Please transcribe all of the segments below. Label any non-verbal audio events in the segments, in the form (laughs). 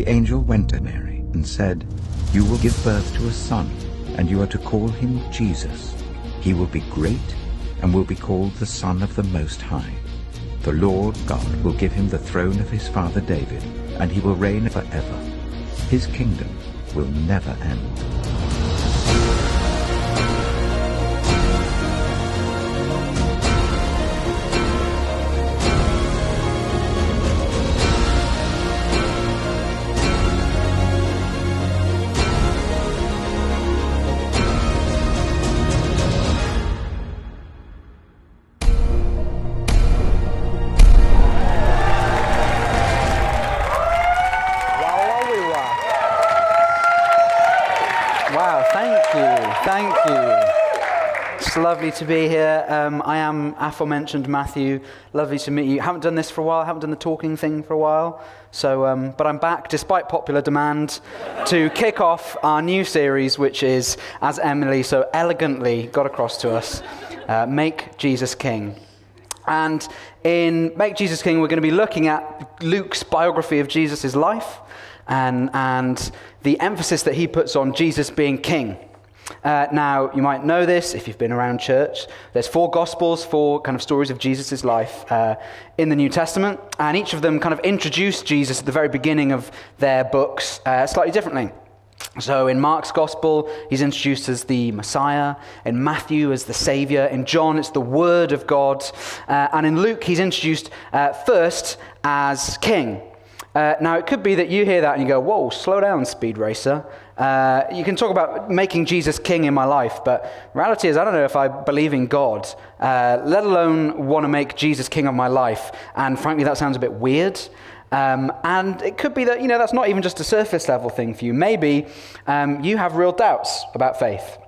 The angel went to Mary and said, You will give birth to a son, and you are to call him Jesus. He will be great and will be called the Son of the Most High. The Lord God will give him the throne of his father David, and he will reign forever. His kingdom will never end. To be here. Um, I am aforementioned Matthew. Lovely to meet you. Haven't done this for a while. Haven't done the talking thing for a while. So, um, but I'm back, despite popular demand, to kick off our new series, which is, as Emily so elegantly got across to us, uh, "Make Jesus King." And in Make Jesus King, we're going to be looking at Luke's biography of Jesus' life and, and the emphasis that he puts on Jesus being king. Uh, now, you might know this if you've been around church. There's four gospels, four kind of stories of Jesus' life uh, in the New Testament, and each of them kind of introduce Jesus at the very beginning of their books uh, slightly differently. So in Mark's gospel, he's introduced as the Messiah. In Matthew, as the Savior. In John, it's the Word of God. Uh, and in Luke, he's introduced uh, first as King. Uh, now, it could be that you hear that and you go, whoa, slow down, speed racer. Uh, you can talk about making Jesus king in my life, but reality is, I don't know if I believe in God, uh, let alone want to make Jesus king of my life. And frankly, that sounds a bit weird. Um, and it could be that, you know, that's not even just a surface level thing for you. Maybe um, you have real doubts about faith.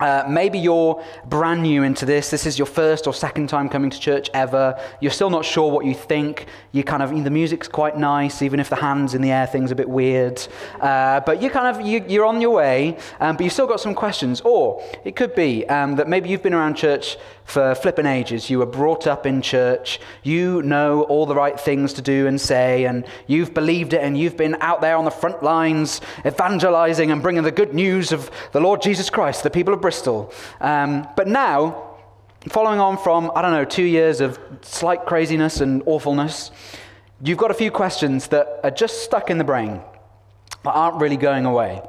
Uh, maybe you're brand new into this. This is your first or second time coming to church ever. You're still not sure what you think. You kind of the music's quite nice, even if the hands in the air thing's a bit weird. Uh, but you kind of you, you're on your way, um, but you've still got some questions. Or it could be um, that maybe you've been around church for flipping ages. You were brought up in church. You know all the right things to do and say, and you've believed it, and you've been out there on the front lines evangelizing and bringing the good news of the Lord Jesus Christ, the people of Bristol. Um, but now, following on from, I don't know, two years of slight craziness and awfulness, you've got a few questions that are just stuck in the brain, but aren't really going away.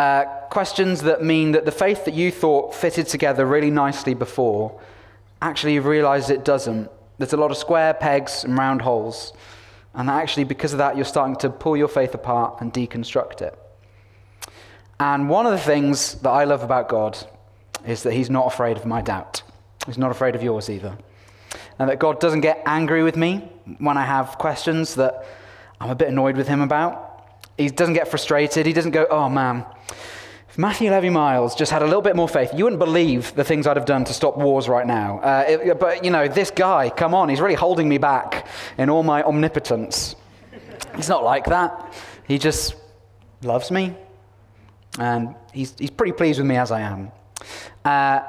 Uh, questions that mean that the faith that you thought fitted together really nicely before, actually you've realized it doesn't. There's a lot of square pegs and round holes. And actually, because of that, you're starting to pull your faith apart and deconstruct it. And one of the things that I love about God is that He's not afraid of my doubt. He's not afraid of yours either. And that God doesn't get angry with me when I have questions that I'm a bit annoyed with Him about. He doesn't get frustrated. He doesn't go, oh man, if Matthew Levy Miles just had a little bit more faith, you wouldn't believe the things I'd have done to stop wars right now. Uh, it, but, you know, this guy, come on, he's really holding me back in all my omnipotence. He's not like that. He just loves me, and he's, he's pretty pleased with me as I am. Uh,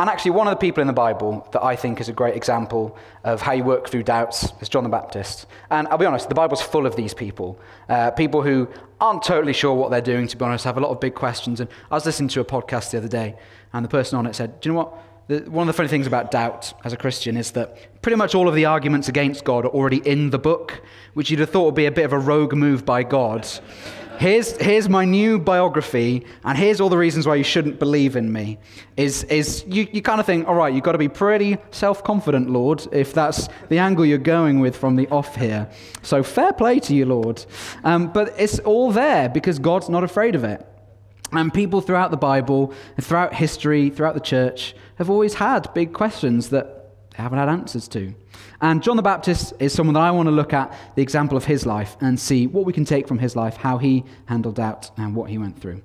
and actually, one of the people in the Bible that I think is a great example of how you work through doubts is John the Baptist. And I'll be honest, the Bible's full of these people. Uh, people who aren't totally sure what they're doing, to be honest, have a lot of big questions. And I was listening to a podcast the other day, and the person on it said, Do you know what? The, one of the funny things about doubt as a Christian is that pretty much all of the arguments against God are already in the book, which you'd have thought would be a bit of a rogue move by God. Here's, here's my new biography, and here's all the reasons why you shouldn't believe in me. Is, is you, you kind of think, all right, you've got to be pretty self confident, Lord, if that's the angle you're going with from the off here. So fair play to you, Lord. Um, but it's all there because God's not afraid of it. And people throughout the Bible, throughout history, throughout the church, have always had big questions that they haven't had answers to. And John the Baptist is someone that I want to look at the example of his life and see what we can take from his life, how he handled doubt, and what he went through.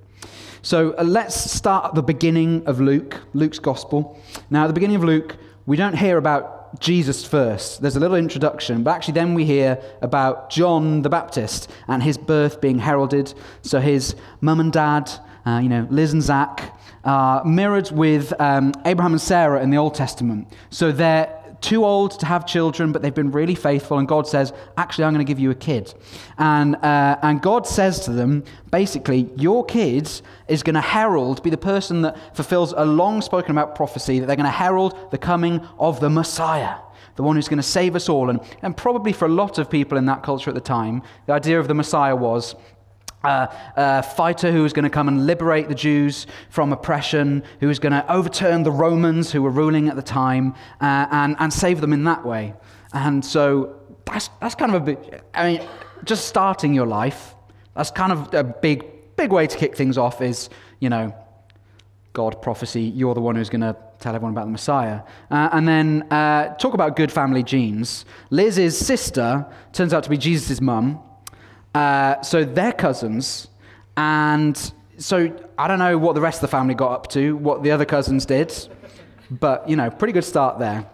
So uh, let's start at the beginning of Luke, Luke's gospel. Now, at the beginning of Luke, we don't hear about Jesus first. There's a little introduction, but actually, then we hear about John the Baptist and his birth being heralded. So his mum and dad, uh, you know, Liz and Zach, are mirrored with um, Abraham and Sarah in the Old Testament. So they're too old to have children, but they've been really faithful. And God says, Actually, I'm going to give you a kid. And, uh, and God says to them, basically, Your kid is going to herald, be the person that fulfills a long spoken about prophecy, that they're going to herald the coming of the Messiah the one who's going to save us all. And, and probably for a lot of people in that culture at the time, the idea of the Messiah was a fighter who was going to come and liberate the Jews from oppression, who was going to overturn the Romans who were ruling at the time, uh, and, and save them in that way. And so that's, that's kind of a big, I mean, just starting your life, that's kind of a big, big way to kick things off is, you know, God prophecy, you're the one who's going to tell everyone about the Messiah. Uh, and then uh, talk about good family genes. Liz's sister turns out to be Jesus' mum. Uh, so they're cousins. And so I don't know what the rest of the family got up to, what the other cousins did, but, you know, pretty good start there.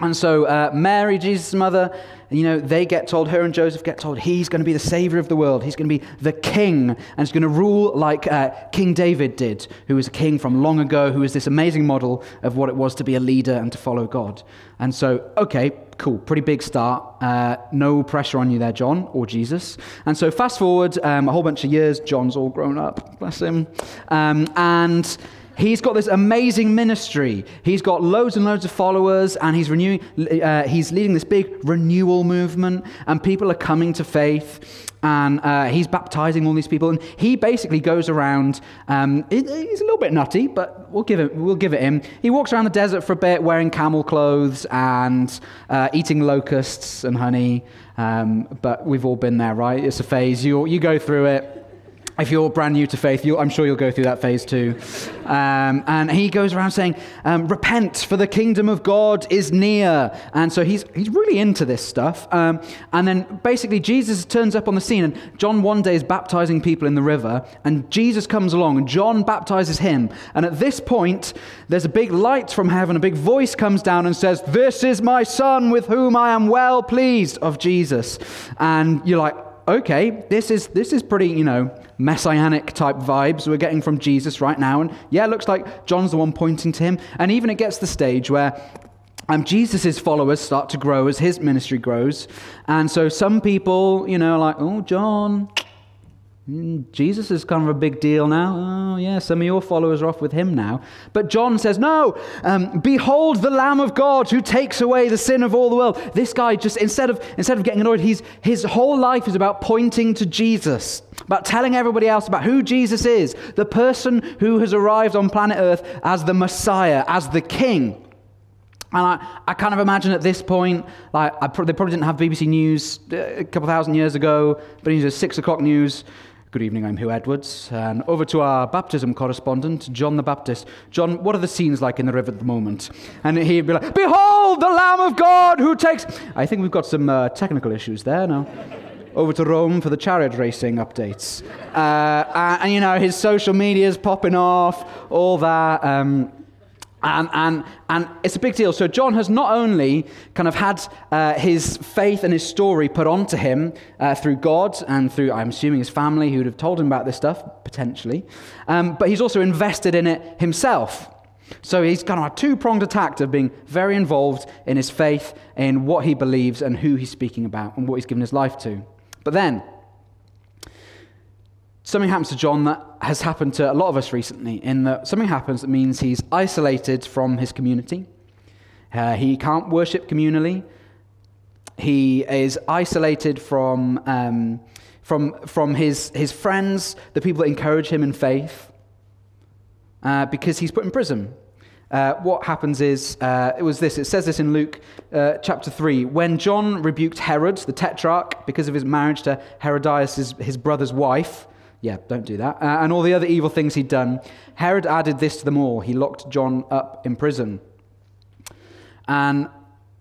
And so uh, Mary, Jesus' mother, you know, they get told, her and Joseph get told, he's going to be the savior of the world. He's going to be the king, and he's going to rule like uh, King David did, who was a king from long ago, who was this amazing model of what it was to be a leader and to follow God. And so, okay, cool, pretty big start. Uh, no pressure on you there, John or Jesus. And so, fast forward um, a whole bunch of years, John's all grown up, bless him. Um, and He's got this amazing ministry. He's got loads and loads of followers, and he's renewing. Uh, he's leading this big renewal movement, and people are coming to faith. And uh, he's baptizing all these people, and he basically goes around. Um, he's a little bit nutty, but we'll give it. We'll give it him. He walks around the desert for a bit, wearing camel clothes and uh, eating locusts and honey. Um, but we've all been there, right? It's a phase. You you go through it if you're brand new to faith, I'm sure you'll go through that phase too. Um, and he goes around saying, um, Repent, for the kingdom of God is near. And so he's, he's really into this stuff. Um, and then basically, Jesus turns up on the scene, and John one day is baptizing people in the river, and Jesus comes along, and John baptizes him. And at this point, there's a big light from heaven, a big voice comes down and says, This is my son with whom I am well pleased of Jesus. And you're like, okay, this is, this is pretty, you know, messianic type vibes we're getting from Jesus right now. And yeah, it looks like John's the one pointing to him. And even it gets to the stage where um, Jesus' followers start to grow as his ministry grows. And so some people, you know, like, oh, John, Jesus is kind of a big deal now. Oh, yeah, some of your followers are off with him now. But John says, No, um, behold the Lamb of God who takes away the sin of all the world. This guy just, instead of, instead of getting annoyed, he's, his whole life is about pointing to Jesus, about telling everybody else about who Jesus is, the person who has arrived on planet Earth as the Messiah, as the King. And I, I kind of imagine at this point, like pro- they probably didn't have BBC News uh, a couple thousand years ago, but it was six o'clock news. Good evening, I'm Huw Edwards. And over to our baptism correspondent, John the Baptist. John, what are the scenes like in the river at the moment? And he'd be like, Behold the Lamb of God who takes. I think we've got some uh, technical issues there now. over to Rome for the chariot racing updates. Uh, and, and, you know, his social media is popping off, all that. Um, and, and, and it's a big deal. So, John has not only kind of had uh, his faith and his story put onto him uh, through God and through, I'm assuming, his family who would have told him about this stuff, potentially, um, but he's also invested in it himself. So, he's kind of a two pronged attack of being very involved in his faith, in what he believes, and who he's speaking about, and what he's given his life to. But then, something happens to John that has happened to a lot of us recently, in that something happens that means he's isolated from his community. Uh, he can't worship communally. He is isolated from, um, from, from his, his friends, the people that encourage him in faith, uh, because he's put in prison. Uh, what happens is, uh, it was this, it says this in Luke uh, chapter 3. When John rebuked Herod, the tetrarch, because of his marriage to Herodias, his, his brother's wife, yeah, don't do that. Uh, and all the other evil things he'd done. Herod added this to them all. He locked John up in prison. And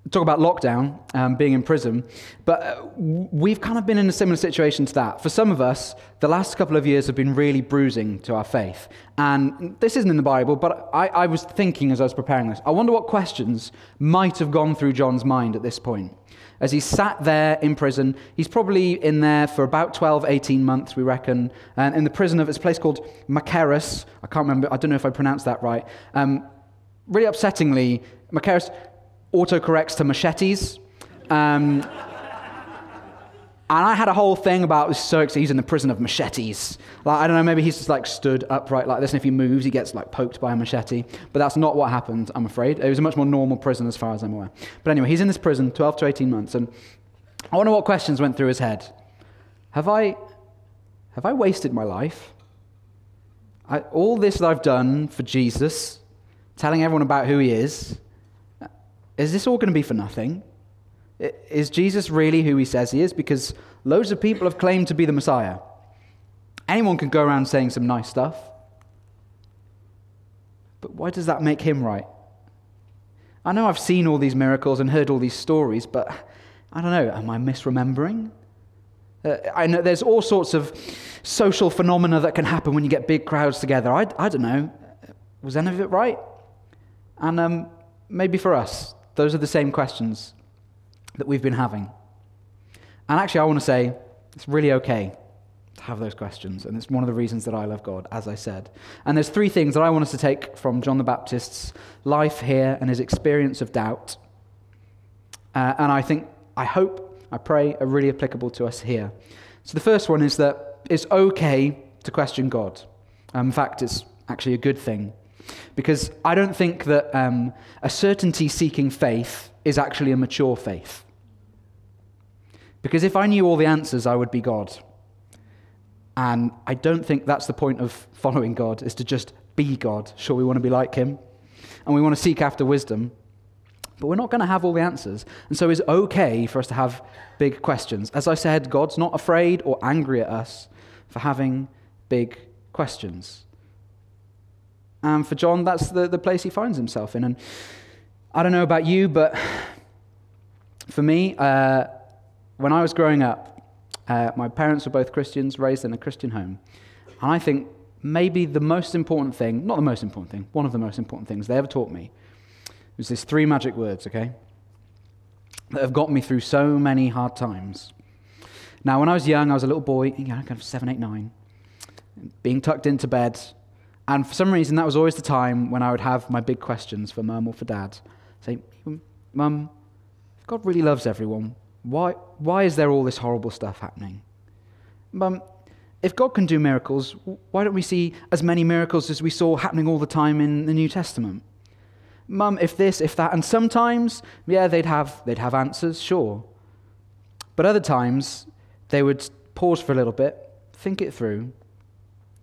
talk about lockdown, um, being in prison. But uh, we've kind of been in a similar situation to that. For some of us, the last couple of years have been really bruising to our faith. And this isn't in the Bible, but I, I was thinking as I was preparing this, I wonder what questions might have gone through John's mind at this point as he sat there in prison. He's probably in there for about 12, 18 months, we reckon, and in the prison of this place called Machaerus. I can't remember, I don't know if I pronounced that right. Um, really upsettingly, Machaerus, autocorrects to machetes. Um, and I had a whole thing about this he's in the prison of machetes. Like, I don't know, maybe he's just like stood upright like this, and if he moves, he gets like poked by a machete. But that's not what happened, I'm afraid. It was a much more normal prison as far as I'm aware. But anyway, he's in this prison, 12 to 18 months, and I wonder what questions went through his head. Have I, have I wasted my life? I, all this that I've done for Jesus, telling everyone about who he is, is this all going to be for nothing? Is Jesus really who he says he is? Because loads of people have claimed to be the Messiah. Anyone can go around saying some nice stuff. But why does that make him right? I know I've seen all these miracles and heard all these stories, but I don't know, am I misremembering? Uh, I know there's all sorts of social phenomena that can happen when you get big crowds together. I, I don't know. Was any of it right? And um, maybe for us, those are the same questions that we've been having. And actually, I want to say it's really okay to have those questions. And it's one of the reasons that I love God, as I said. And there's three things that I want us to take from John the Baptist's life here and his experience of doubt. Uh, and I think, I hope, I pray, are really applicable to us here. So the first one is that it's okay to question God. Um, in fact, it's actually a good thing. Because I don't think that um, a certainty seeking faith is actually a mature faith. Because if I knew all the answers, I would be God. And I don't think that's the point of following God, is to just be God. Sure, we want to be like Him, and we want to seek after wisdom, but we're not going to have all the answers. And so it's okay for us to have big questions. As I said, God's not afraid or angry at us for having big questions. And for John, that's the, the place he finds himself in. And I don't know about you, but for me, uh, when I was growing up, uh, my parents were both Christians, raised in a Christian home. And I think maybe the most important thing, not the most important thing, one of the most important things they ever taught me was these three magic words, okay? That have got me through so many hard times. Now, when I was young, I was a little boy, you know, kind of seven, eight, nine, being tucked into bed. And for some reason, that was always the time when I would have my big questions for mum or for dad. Say, Mum, if God really loves everyone, why, why is there all this horrible stuff happening? Mum, if God can do miracles, why don't we see as many miracles as we saw happening all the time in the New Testament? Mum, if this, if that. And sometimes, yeah, they'd have, they'd have answers, sure. But other times, they would pause for a little bit, think it through,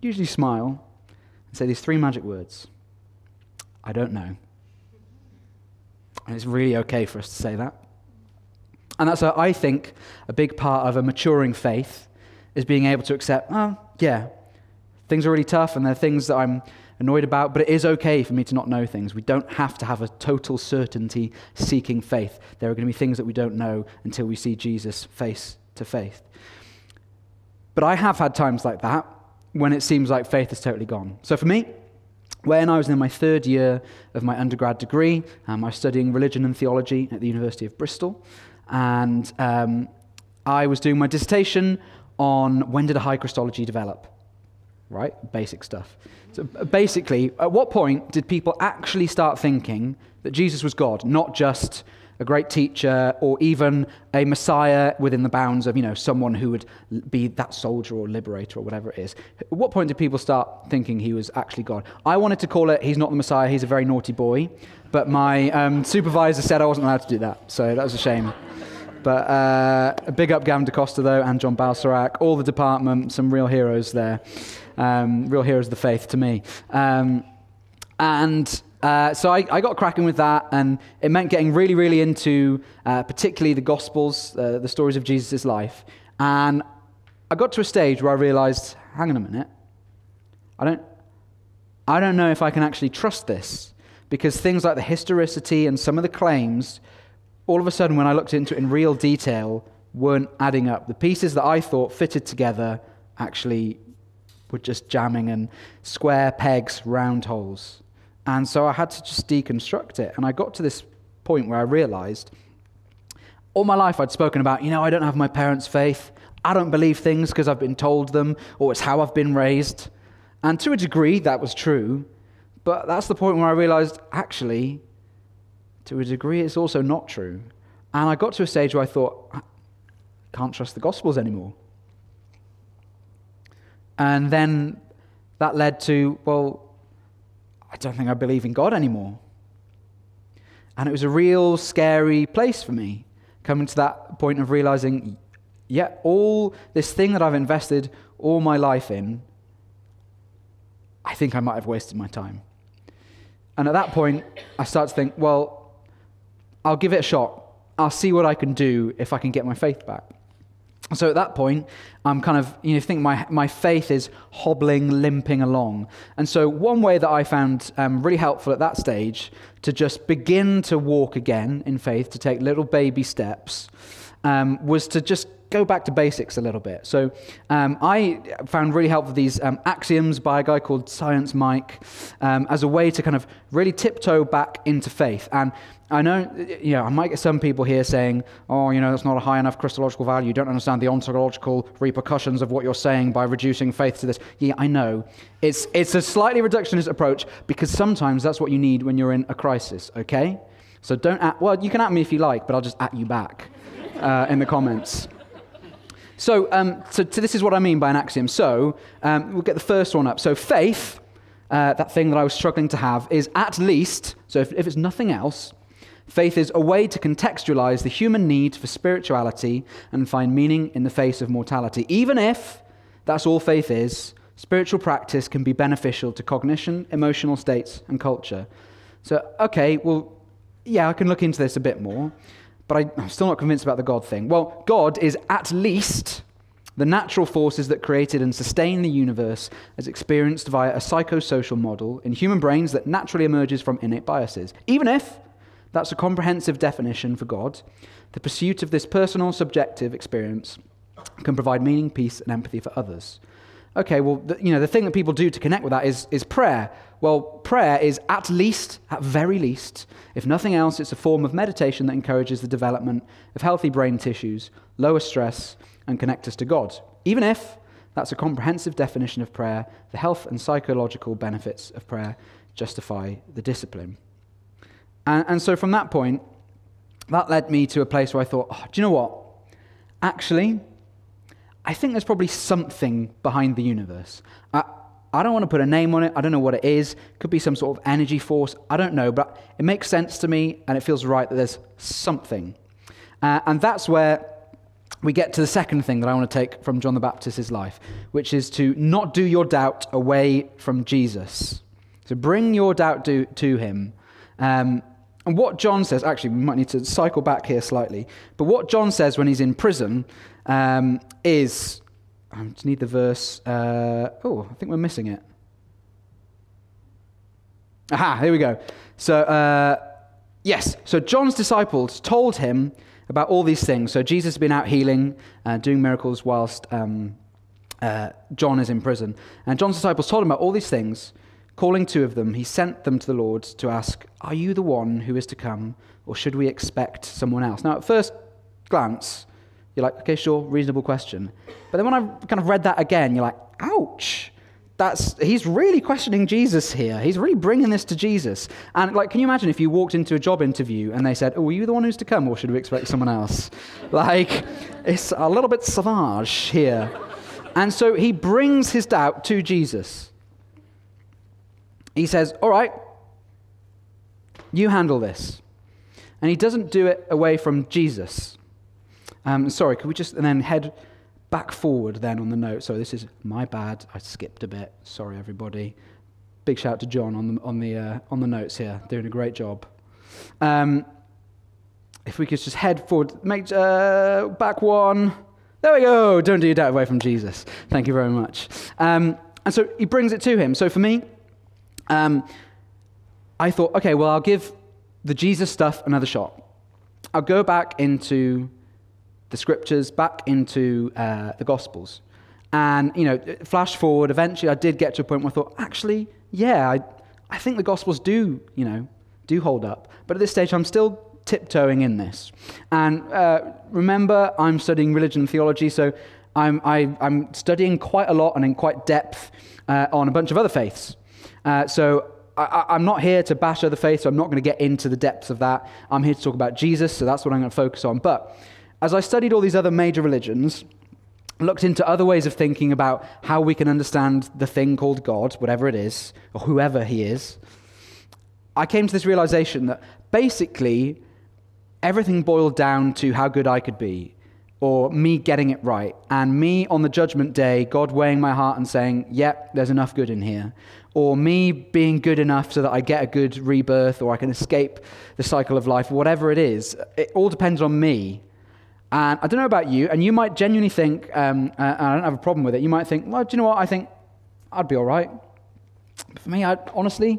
usually smile, and say these three magic words I don't know. And it's really okay for us to say that. And that's, a, I think, a big part of a maturing faith is being able to accept, oh, yeah, things are really tough and there are things that I'm annoyed about, but it is okay for me to not know things. We don't have to have a total certainty seeking faith. There are going to be things that we don't know until we see Jesus face to face. But I have had times like that when it seems like faith is totally gone. So for me, when I was in my third year of my undergrad degree, um, I was studying religion and theology at the University of Bristol, and um, I was doing my dissertation on when did a high Christology develop? Right? Basic stuff. So basically, at what point did people actually start thinking that Jesus was God, not just a great teacher, or even a Messiah within the bounds of, you know, someone who would be that soldier or liberator or whatever it is. At what point did people start thinking he was actually God? I wanted to call it, he's not the Messiah, he's a very naughty boy. But my um, supervisor said I wasn't allowed to do that, so that was a shame. But uh, big up Gavin D'Costa, though, and John Balsarac, all the department, some real heroes there. Um, real heroes of the faith to me. Um, and uh, so I, I, got cracking with that, and it meant getting really, really into uh, particularly the Gospels, uh, the stories of Jesus' life. And I got to a stage where I realized hang on a minute, I don't, I don't know if I can actually trust this, because things like the historicity and some of the claims, all of a sudden, when I looked into it in real detail, weren't adding up. The pieces that I thought fitted together actually were just jamming and square pegs, round holes. And so I had to just deconstruct it. And I got to this point where I realized all my life I'd spoken about, you know, I don't have my parents' faith. I don't believe things because I've been told them or it's how I've been raised. And to a degree, that was true. But that's the point where I realized actually, to a degree, it's also not true. And I got to a stage where I thought, I can't trust the Gospels anymore. And then that led to, well, I don't think I believe in God anymore. And it was a real scary place for me, coming to that point of realizing, yeah, all this thing that I've invested all my life in, I think I might have wasted my time. And at that point, I start to think, well, I'll give it a shot. I'll see what I can do if I can get my faith back. So at that point, I'm kind of, you know, think my, my faith is hobbling, limping along. And so, one way that I found um, really helpful at that stage to just begin to walk again in faith, to take little baby steps, um, was to just go back to basics a little bit. So um, I found really helpful these um, axioms by a guy called Science Mike um, as a way to kind of really tiptoe back into faith. And I know, you know, I might get some people here saying, oh, you know, that's not a high enough Christological value. You don't understand the ontological repercussions of what you're saying by reducing faith to this. Yeah, I know. It's, it's a slightly reductionist approach because sometimes that's what you need when you're in a crisis, okay? So don't at, well, you can at me if you like, but I'll just at you back uh, in the comments. So, um, so, so, this is what I mean by an axiom. So, um, we'll get the first one up. So, faith, uh, that thing that I was struggling to have, is at least, so if, if it's nothing else, faith is a way to contextualize the human need for spirituality and find meaning in the face of mortality. Even if that's all faith is, spiritual practice can be beneficial to cognition, emotional states, and culture. So, okay, well, yeah, I can look into this a bit more but I, am still not convinced about the God thing. Well, God is at least the natural forces that created and sustain the universe as experienced via a psychosocial model in human brains that naturally emerges from innate biases. Even if that's a comprehensive definition for God, the pursuit of this personal, subjective experience can provide meaning, peace, and empathy for others. Okay, well, the, you know, the thing that people do to connect with that is, is prayer. Well, prayer is at least, at very least, if nothing else, it's a form of meditation that encourages the development of healthy brain tissues, lower stress, and connect us to God. Even if that's a comprehensive definition of prayer, the health and psychological benefits of prayer justify the discipline. And, and so from that point, that led me to a place where I thought, oh, do you know what? Actually, I think there's probably something behind the universe. I, I don't want to put a name on it. I don't know what it is. It could be some sort of energy force. I don't know, but it makes sense to me and it feels right that there's something. Uh, and that's where we get to the second thing that I want to take from John the Baptist's life, which is to not do your doubt away from Jesus. So bring your doubt to, to him. Um, and what John says, actually, we might need to cycle back here slightly, but what John says when he's in prison um, is I just need the verse. Uh, oh, I think we're missing it. Aha, here we go. So, uh, yes, so John's disciples told him about all these things. So, Jesus has been out healing, uh, doing miracles whilst um, uh, John is in prison. And John's disciples told him about all these things. Calling two of them, he sent them to the Lord to ask, Are you the one who is to come, or should we expect someone else? Now, at first glance, you're like, okay, sure, reasonable question. But then when I kind of read that again, you're like, ouch. That's, he's really questioning Jesus here. He's really bringing this to Jesus. And like, can you imagine if you walked into a job interview and they said, "Oh, are you the one who's to come, or should we expect someone else?" (laughs) like, it's a little bit savage here. And so he brings his doubt to Jesus. He says, "All right, you handle this," and he doesn't do it away from Jesus. Um, sorry, could we just then head back forward then on the note? So this is my bad. I skipped a bit. Sorry, everybody. Big shout out to John on the on the uh, on the notes here, doing a great job. Um, if we could just head forward, make uh, back one. There we go. Don't do your doubt away from Jesus. Thank you very much. Um, and so he brings it to him. So for me, um, I thought, okay, well, I'll give the Jesus stuff another shot. I'll go back into the scriptures back into uh, the Gospels. And, you know, flash forward, eventually I did get to a point where I thought, actually, yeah, I, I think the Gospels do, you know, do hold up. But at this stage, I'm still tiptoeing in this. And uh, remember, I'm studying religion and theology, so I'm, I, i am studying quite a lot and in quite depth uh, on a bunch of other faiths. Uh, so I, am not here to bash other faiths, so I'm not going to get into the depths of that. I'm here to talk about Jesus, so that's what I'm going to focus on. But as I studied all these other major religions, looked into other ways of thinking about how we can understand the thing called God, whatever it is, or whoever he is, I came to this realization that basically everything boiled down to how good I could be, or me getting it right, and me on the judgment day, God weighing my heart and saying, Yep, there's enough good in here, or me being good enough so that I get a good rebirth, or I can escape the cycle of life, whatever it is. It all depends on me. And I don't know about you, and you might genuinely think, um, uh, and I don't have a problem with it, you might think, well, do you know what? I think I'd be all right. But for me, I, honestly,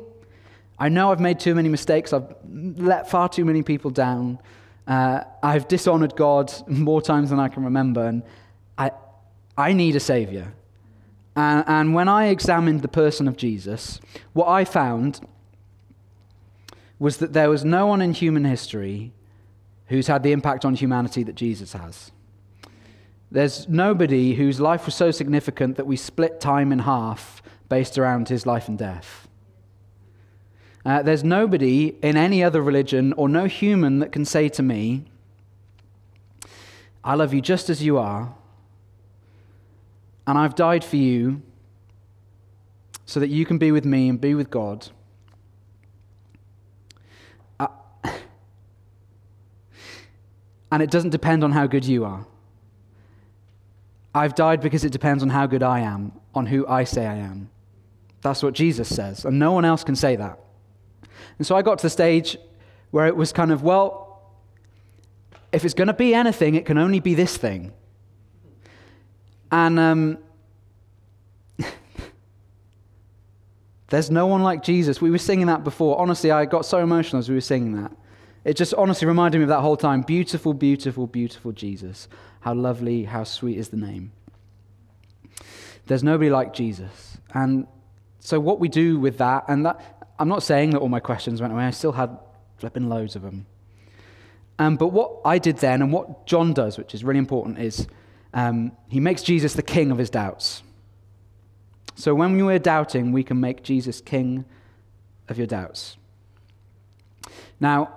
I know I've made too many mistakes. I've let far too many people down. Uh, I've dishonored God more times than I can remember. And I, I need a Savior. And, and when I examined the person of Jesus, what I found was that there was no one in human history who's had the impact on humanity that Jesus has. There's nobody whose life was so significant that we split time in half based around his life and death. Uh, there's nobody in any other religion or no human that can say to me, I love you just as you are, and I've died for you so that you can be with me and be with God. Uh, (sighs) and it doesn't depend on how good you are. I've died because it depends on how good I am, on who I say I am. That's what Jesus says, and no one else can say that. And so I got to the stage where it was kind of, well, if it's going to be anything, it can only be this thing. And um, (laughs) there's no one like Jesus. We were singing that before. Honestly, I got so emotional as we were singing that. It just honestly reminded me of that whole time. Beautiful, beautiful, beautiful Jesus. How lovely, how sweet is the name. There's nobody like Jesus. And so, what we do with that, and that, I'm not saying that all my questions went away. I still had flipping loads of them. Um, but what I did then, and what John does, which is really important, is um, he makes Jesus the king of his doubts. So when we're doubting, we can make Jesus king of your doubts. Now,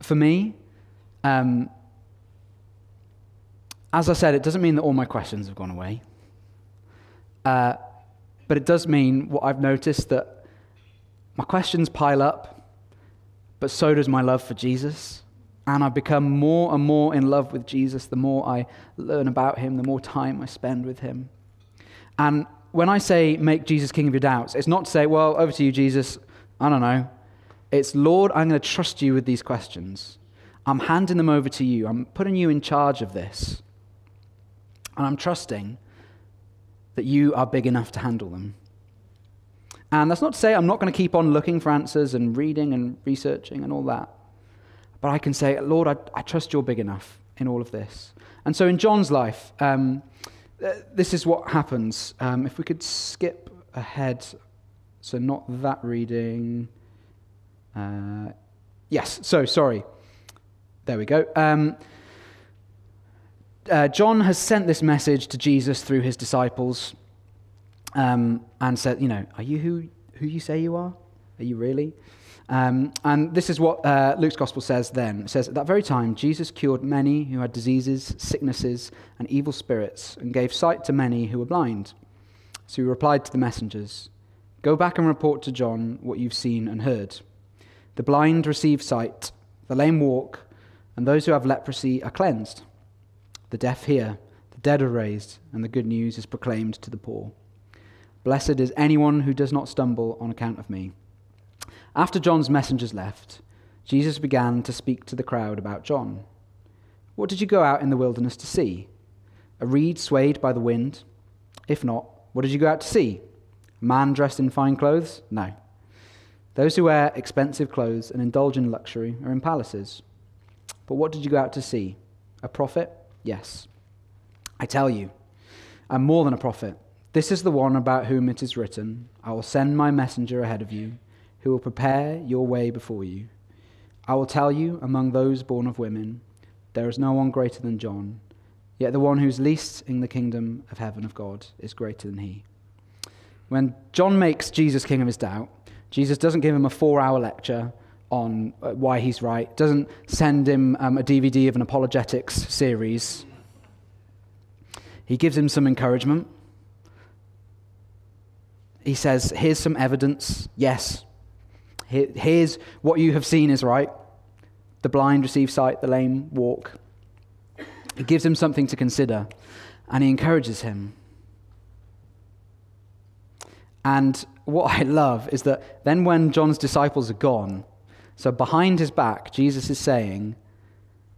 for me, um, as I said, it doesn't mean that all my questions have gone away. Uh, but it does mean what I've noticed that my questions pile up, but so does my love for Jesus. And I become more and more in love with Jesus the more I learn about him, the more time I spend with him. And when I say make Jesus king of your doubts, it's not to say, well, over to you, Jesus. I don't know. It's, Lord, I'm going to trust you with these questions. I'm handing them over to you. I'm putting you in charge of this. And I'm trusting that you are big enough to handle them. And that's not to say I'm not going to keep on looking for answers and reading and researching and all that. But I can say, Lord, I, I trust you're big enough in all of this. And so in John's life, um, this is what happens. Um, if we could skip ahead, so not that reading. Uh, yes, so sorry. There we go. Um, uh, John has sent this message to Jesus through his disciples um, and said, you know, are you who, who you say you are? Are you really? Um, and this is what uh, Luke's gospel says then. It says, At that very time, Jesus cured many who had diseases, sicknesses, and evil spirits, and gave sight to many who were blind. So he replied to the messengers, Go back and report to John what you've seen and heard. The blind receive sight, the lame walk, and those who have leprosy are cleansed. The deaf hear, the dead are raised, and the good news is proclaimed to the poor. Blessed is anyone who does not stumble on account of me. After John's messengers left, Jesus began to speak to the crowd about John. What did you go out in the wilderness to see? A reed swayed by the wind? If not, what did you go out to see? A man dressed in fine clothes? No. Those who wear expensive clothes and indulge in luxury are in palaces. But what did you go out to see? A prophet? Yes. I tell you, I'm more than a prophet. This is the one about whom it is written, I will send my messenger ahead of you, who will prepare your way before you. I will tell you, among those born of women, there is no one greater than John, yet the one who is least in the kingdom of heaven of God is greater than he. When John makes Jesus king of his doubt, Jesus doesn't give him a four hour lecture on uh, why he's right, doesn't send him um, a DVD of an apologetics series. He gives him some encouragement. He says, Here's some evidence. Yes. Here's what you have seen is right. The blind receive sight, the lame walk. He gives him something to consider, and he encourages him. And what I love is that then when John's disciples are gone, so behind his back, Jesus is saying,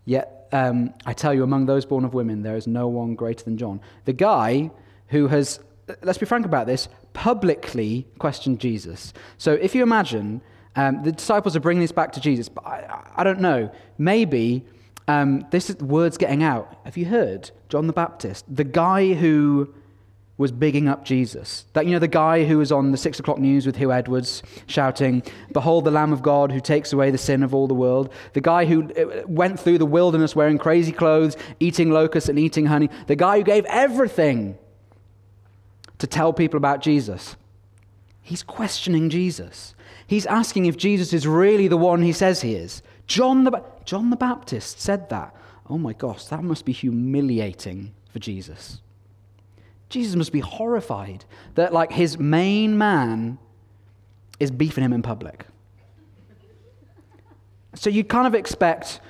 Yet um, I tell you, among those born of women, there is no one greater than John. The guy who has, let's be frank about this, publicly questioned Jesus. So if you imagine um, the disciples are bringing this back to Jesus, but I, I don't know, maybe um, this is words getting out. Have you heard John the Baptist, the guy who was bigging up Jesus. That, you know, the guy who was on the six o'clock news with Huw Edwards shouting, Behold the Lamb of God who takes away the sin of all the world. The guy who uh, went through the wilderness wearing crazy clothes, eating locusts and eating honey. The guy who gave everything to tell people about Jesus. He's questioning Jesus. He's asking if Jesus is really the one he says he is. John the, John the Baptist said that. Oh my gosh, that must be humiliating for Jesus. Jesus must be horrified that, like, his main man is beefing him in public. So you'd kind of expect,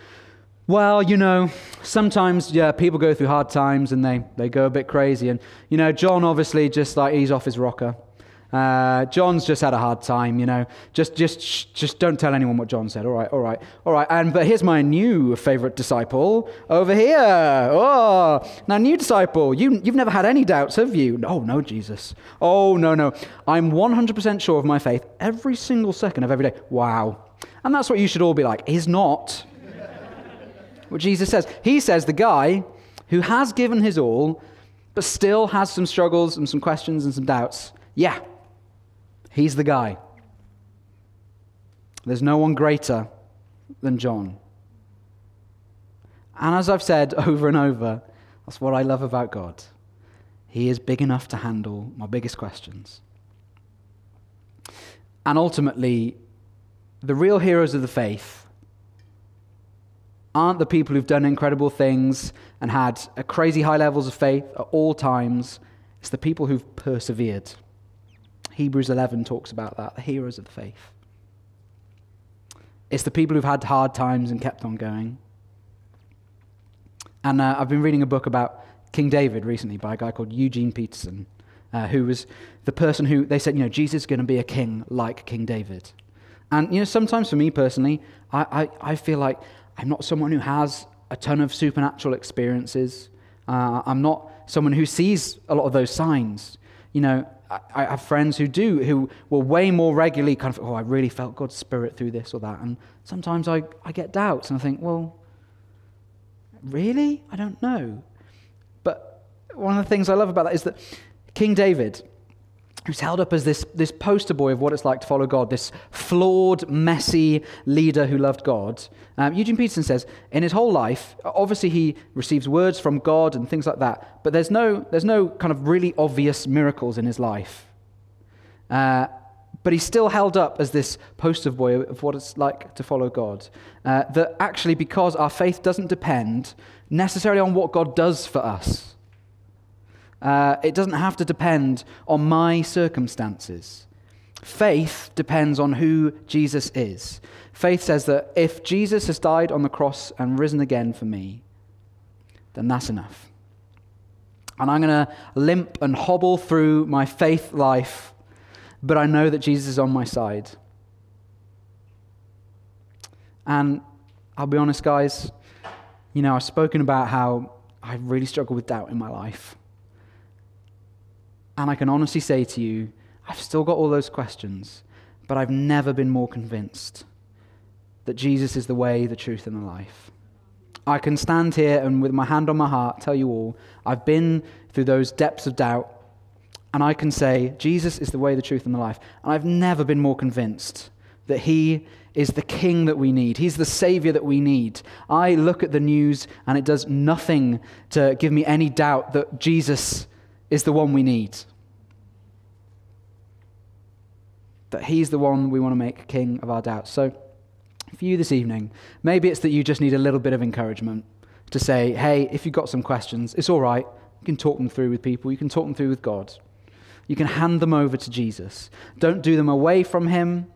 well, you know, sometimes, yeah, people go through hard times and they, they go a bit crazy. And, you know, John obviously just like he's off his rocker. Uh, John's just had a hard time, you know. Just, just, just don't tell anyone what John said. All right, all right, all right. And but here's my new favorite disciple over here. Oh, now new disciple. You, you've never had any doubts, have you? Oh no, Jesus. Oh no, no. I'm 100% sure of my faith every single second of every day. Wow. And that's what you should all be like. Is not what Jesus says. He says the guy who has given his all, but still has some struggles and some questions and some doubts. Yeah, He's the guy. There's no one greater than John. And as I've said (laughs) over and over, that's what I love about God. He is big enough to handle my biggest questions. And ultimately, the real heroes of the faith aren't the people who've done incredible things and had crazy high levels of faith at all times. It's the people who've persevered. Hebrews 11 talks about that, the heroes of the faith. It's the people who've had hard times and kept on going. And uh, I've been reading a book about King David recently by a guy called Eugene Peterson, uh, who was the person who they said, you know, Jesus is going to be a king like King David. And, you know, sometimes for me personally, I, I, I feel like I'm not someone who has a ton of supernatural experiences. Uh, I'm not someone who sees a lot of those signs. You know, I have friends who do, who will way more regularly kind of, oh, I really felt God's Spirit through this or that. And sometimes I, I get doubts and I think, well, really? I don't know. But one of the things I love about that is that King David, who's held up as this, this poster boy of what it's like to follow God, this flawed, messy leader who loved God. Um, Eugene Peterson says, in his whole life, obviously he receives words from God and things like that, but there's no, there's no kind of really obvious miracles in his life. Uh, but he's still held up as this poster boy of what it's like to follow God. Uh, that actually, because our faith doesn't depend necessarily on what God does for us, uh, it doesn't have to depend on my circumstances. Faith depends on who Jesus is. Faith says that if Jesus has died on the cross and risen again for me, then that's enough. And I'm going to limp and hobble through my faith life, but I know that Jesus is on my side. And I'll be honest, guys, you know, I've spoken about how I really struggle with doubt in my life. And I can honestly say to you, I've still got all those questions, but I've never been more convinced that Jesus is the way, the truth, and the life. I can stand here and with my hand on my heart tell you all, I've been through those depths of doubt, and I can say, Jesus is the way, the truth, and the life. And I've never been more convinced that He is the King that we need. He's the Savior that we need. I look at the news, and it does nothing to give me any doubt that Jesus is the one we need. that He's the one we want to make king of our doubts. So, for you this evening, maybe it's that you just need a little bit of encouragement to say, hey, if you've got some questions, it's all right. You can talk them through with people, you can talk them through with God. You can hand them over to Jesus. Don't do them away from Him.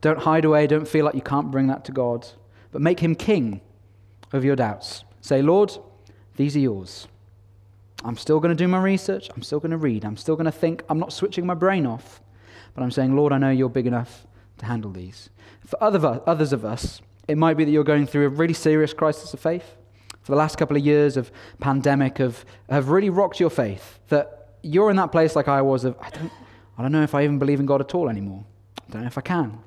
Don't hide away. Don't feel like you can't bring that to God. But make Him king of your doubts. Say, Lord, these are yours. I'm still going to do my research. I'm still going to read. I'm still going to think. I'm not switching my brain off. But I'm saying, Lord, I know you're big enough to handle these. For other, others of us, it might be that you're going through a really serious crisis of faith. For the last couple of years of pandemic have, have really rocked your faith. That you're in that place like I was of, I don't, I don't know if I even believe in God at all anymore. I don't know if I can.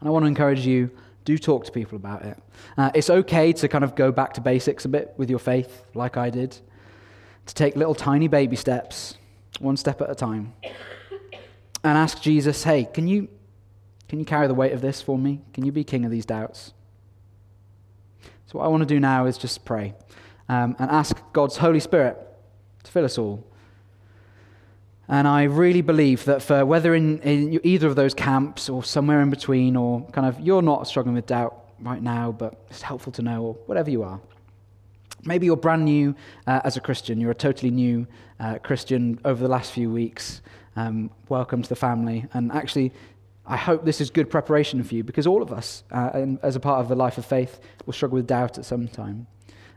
And I want to encourage you do talk to people about it. Uh, it's okay to kind of go back to basics a bit with your faith, like I did, to take little tiny baby steps, one step at a time, and ask Jesus, hey, can you, can you carry the weight of this for me? Can you be king of these doubts? So, what I want to do now is just pray um, and ask God's Holy Spirit to fill us all. And I really believe that for whether in, in either of those camps or somewhere in between, or kind of you're not struggling with doubt right now, but it's helpful to know, or whatever you are. Maybe you're brand new uh, as a Christian. You're a totally new uh, Christian over the last few weeks. Um, welcome to the family. And actually, I hope this is good preparation for you because all of us, uh, as a part of the life of faith, will struggle with doubt at some time.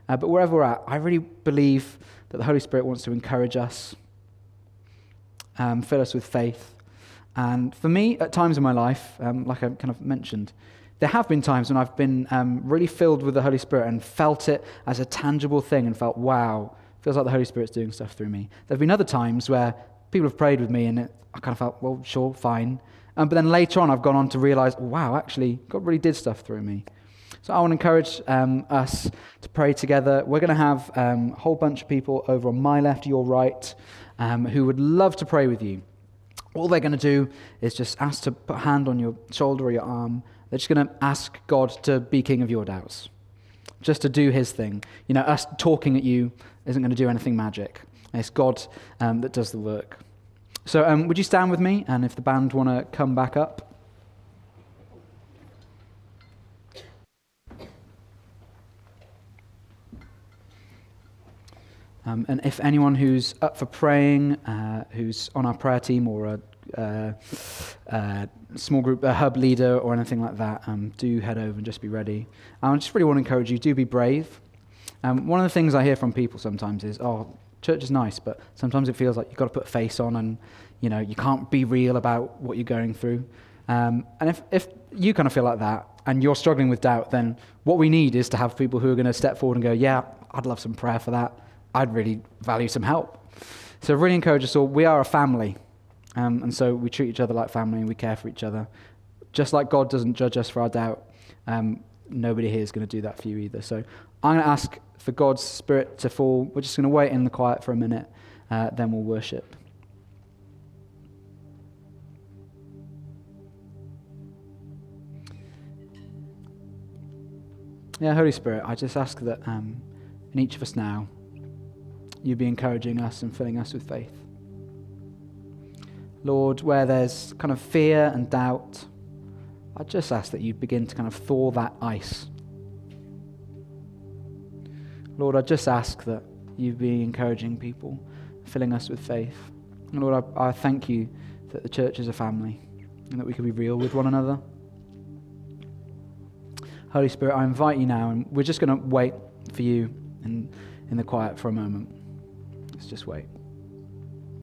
Uh, but wherever we're at, I really believe that the Holy Spirit wants to encourage us, um, fill us with faith. And for me, at times in my life, um, like I kind of mentioned, there have been times when I've been um, really filled with the Holy Spirit and felt it as a tangible thing and felt, wow, feels like the Holy Spirit's doing stuff through me. There have been other times where people have prayed with me and it, I kind of felt, well, sure, fine. Um, but then later on, I've gone on to realize, wow, actually, God really did stuff through me. So I want to encourage um, us to pray together. We're going to have um, a whole bunch of people over on my left, your right, um, who would love to pray with you. All they're going to do is just ask to put a hand on your shoulder or your arm. They're just going to ask God to be king of your doubts, just to do his thing. You know, us talking at you isn't going to do anything magic. It's God um, that does the work. So, um, would you stand with me? And if the band want to come back up. Um, and if anyone who's up for praying, uh, who's on our prayer team or a uh, uh, small group, a hub leader or anything like that, um, do head over and just be ready. I just really want to encourage you, do be brave. Um, one of the things I hear from people sometimes is, oh, church is nice, but sometimes it feels like you've got to put a face on and, you know, you can't be real about what you're going through. Um, and if, if you kind of feel like that and you're struggling with doubt, then what we need is to have people who are going to step forward and go, yeah, I'd love some prayer for that. I'd really value some help. So, really encourage us all. We are a family, um, and so we treat each other like family and we care for each other. Just like God doesn't judge us for our doubt, um, nobody here is going to do that for you either. So, I'm going to ask for God's Spirit to fall. We're just going to wait in the quiet for a minute, uh, then we'll worship. Yeah, Holy Spirit, I just ask that um, in each of us now, you be encouraging us and filling us with faith. Lord, where there's kind of fear and doubt, I just ask that you begin to kind of thaw that ice. Lord, I just ask that you be encouraging people, filling us with faith. And Lord, I, I thank you that the church is a family and that we can be real with one another. Holy Spirit, I invite you now, and we're just going to wait for you in, in the quiet for a moment. Let's just wait.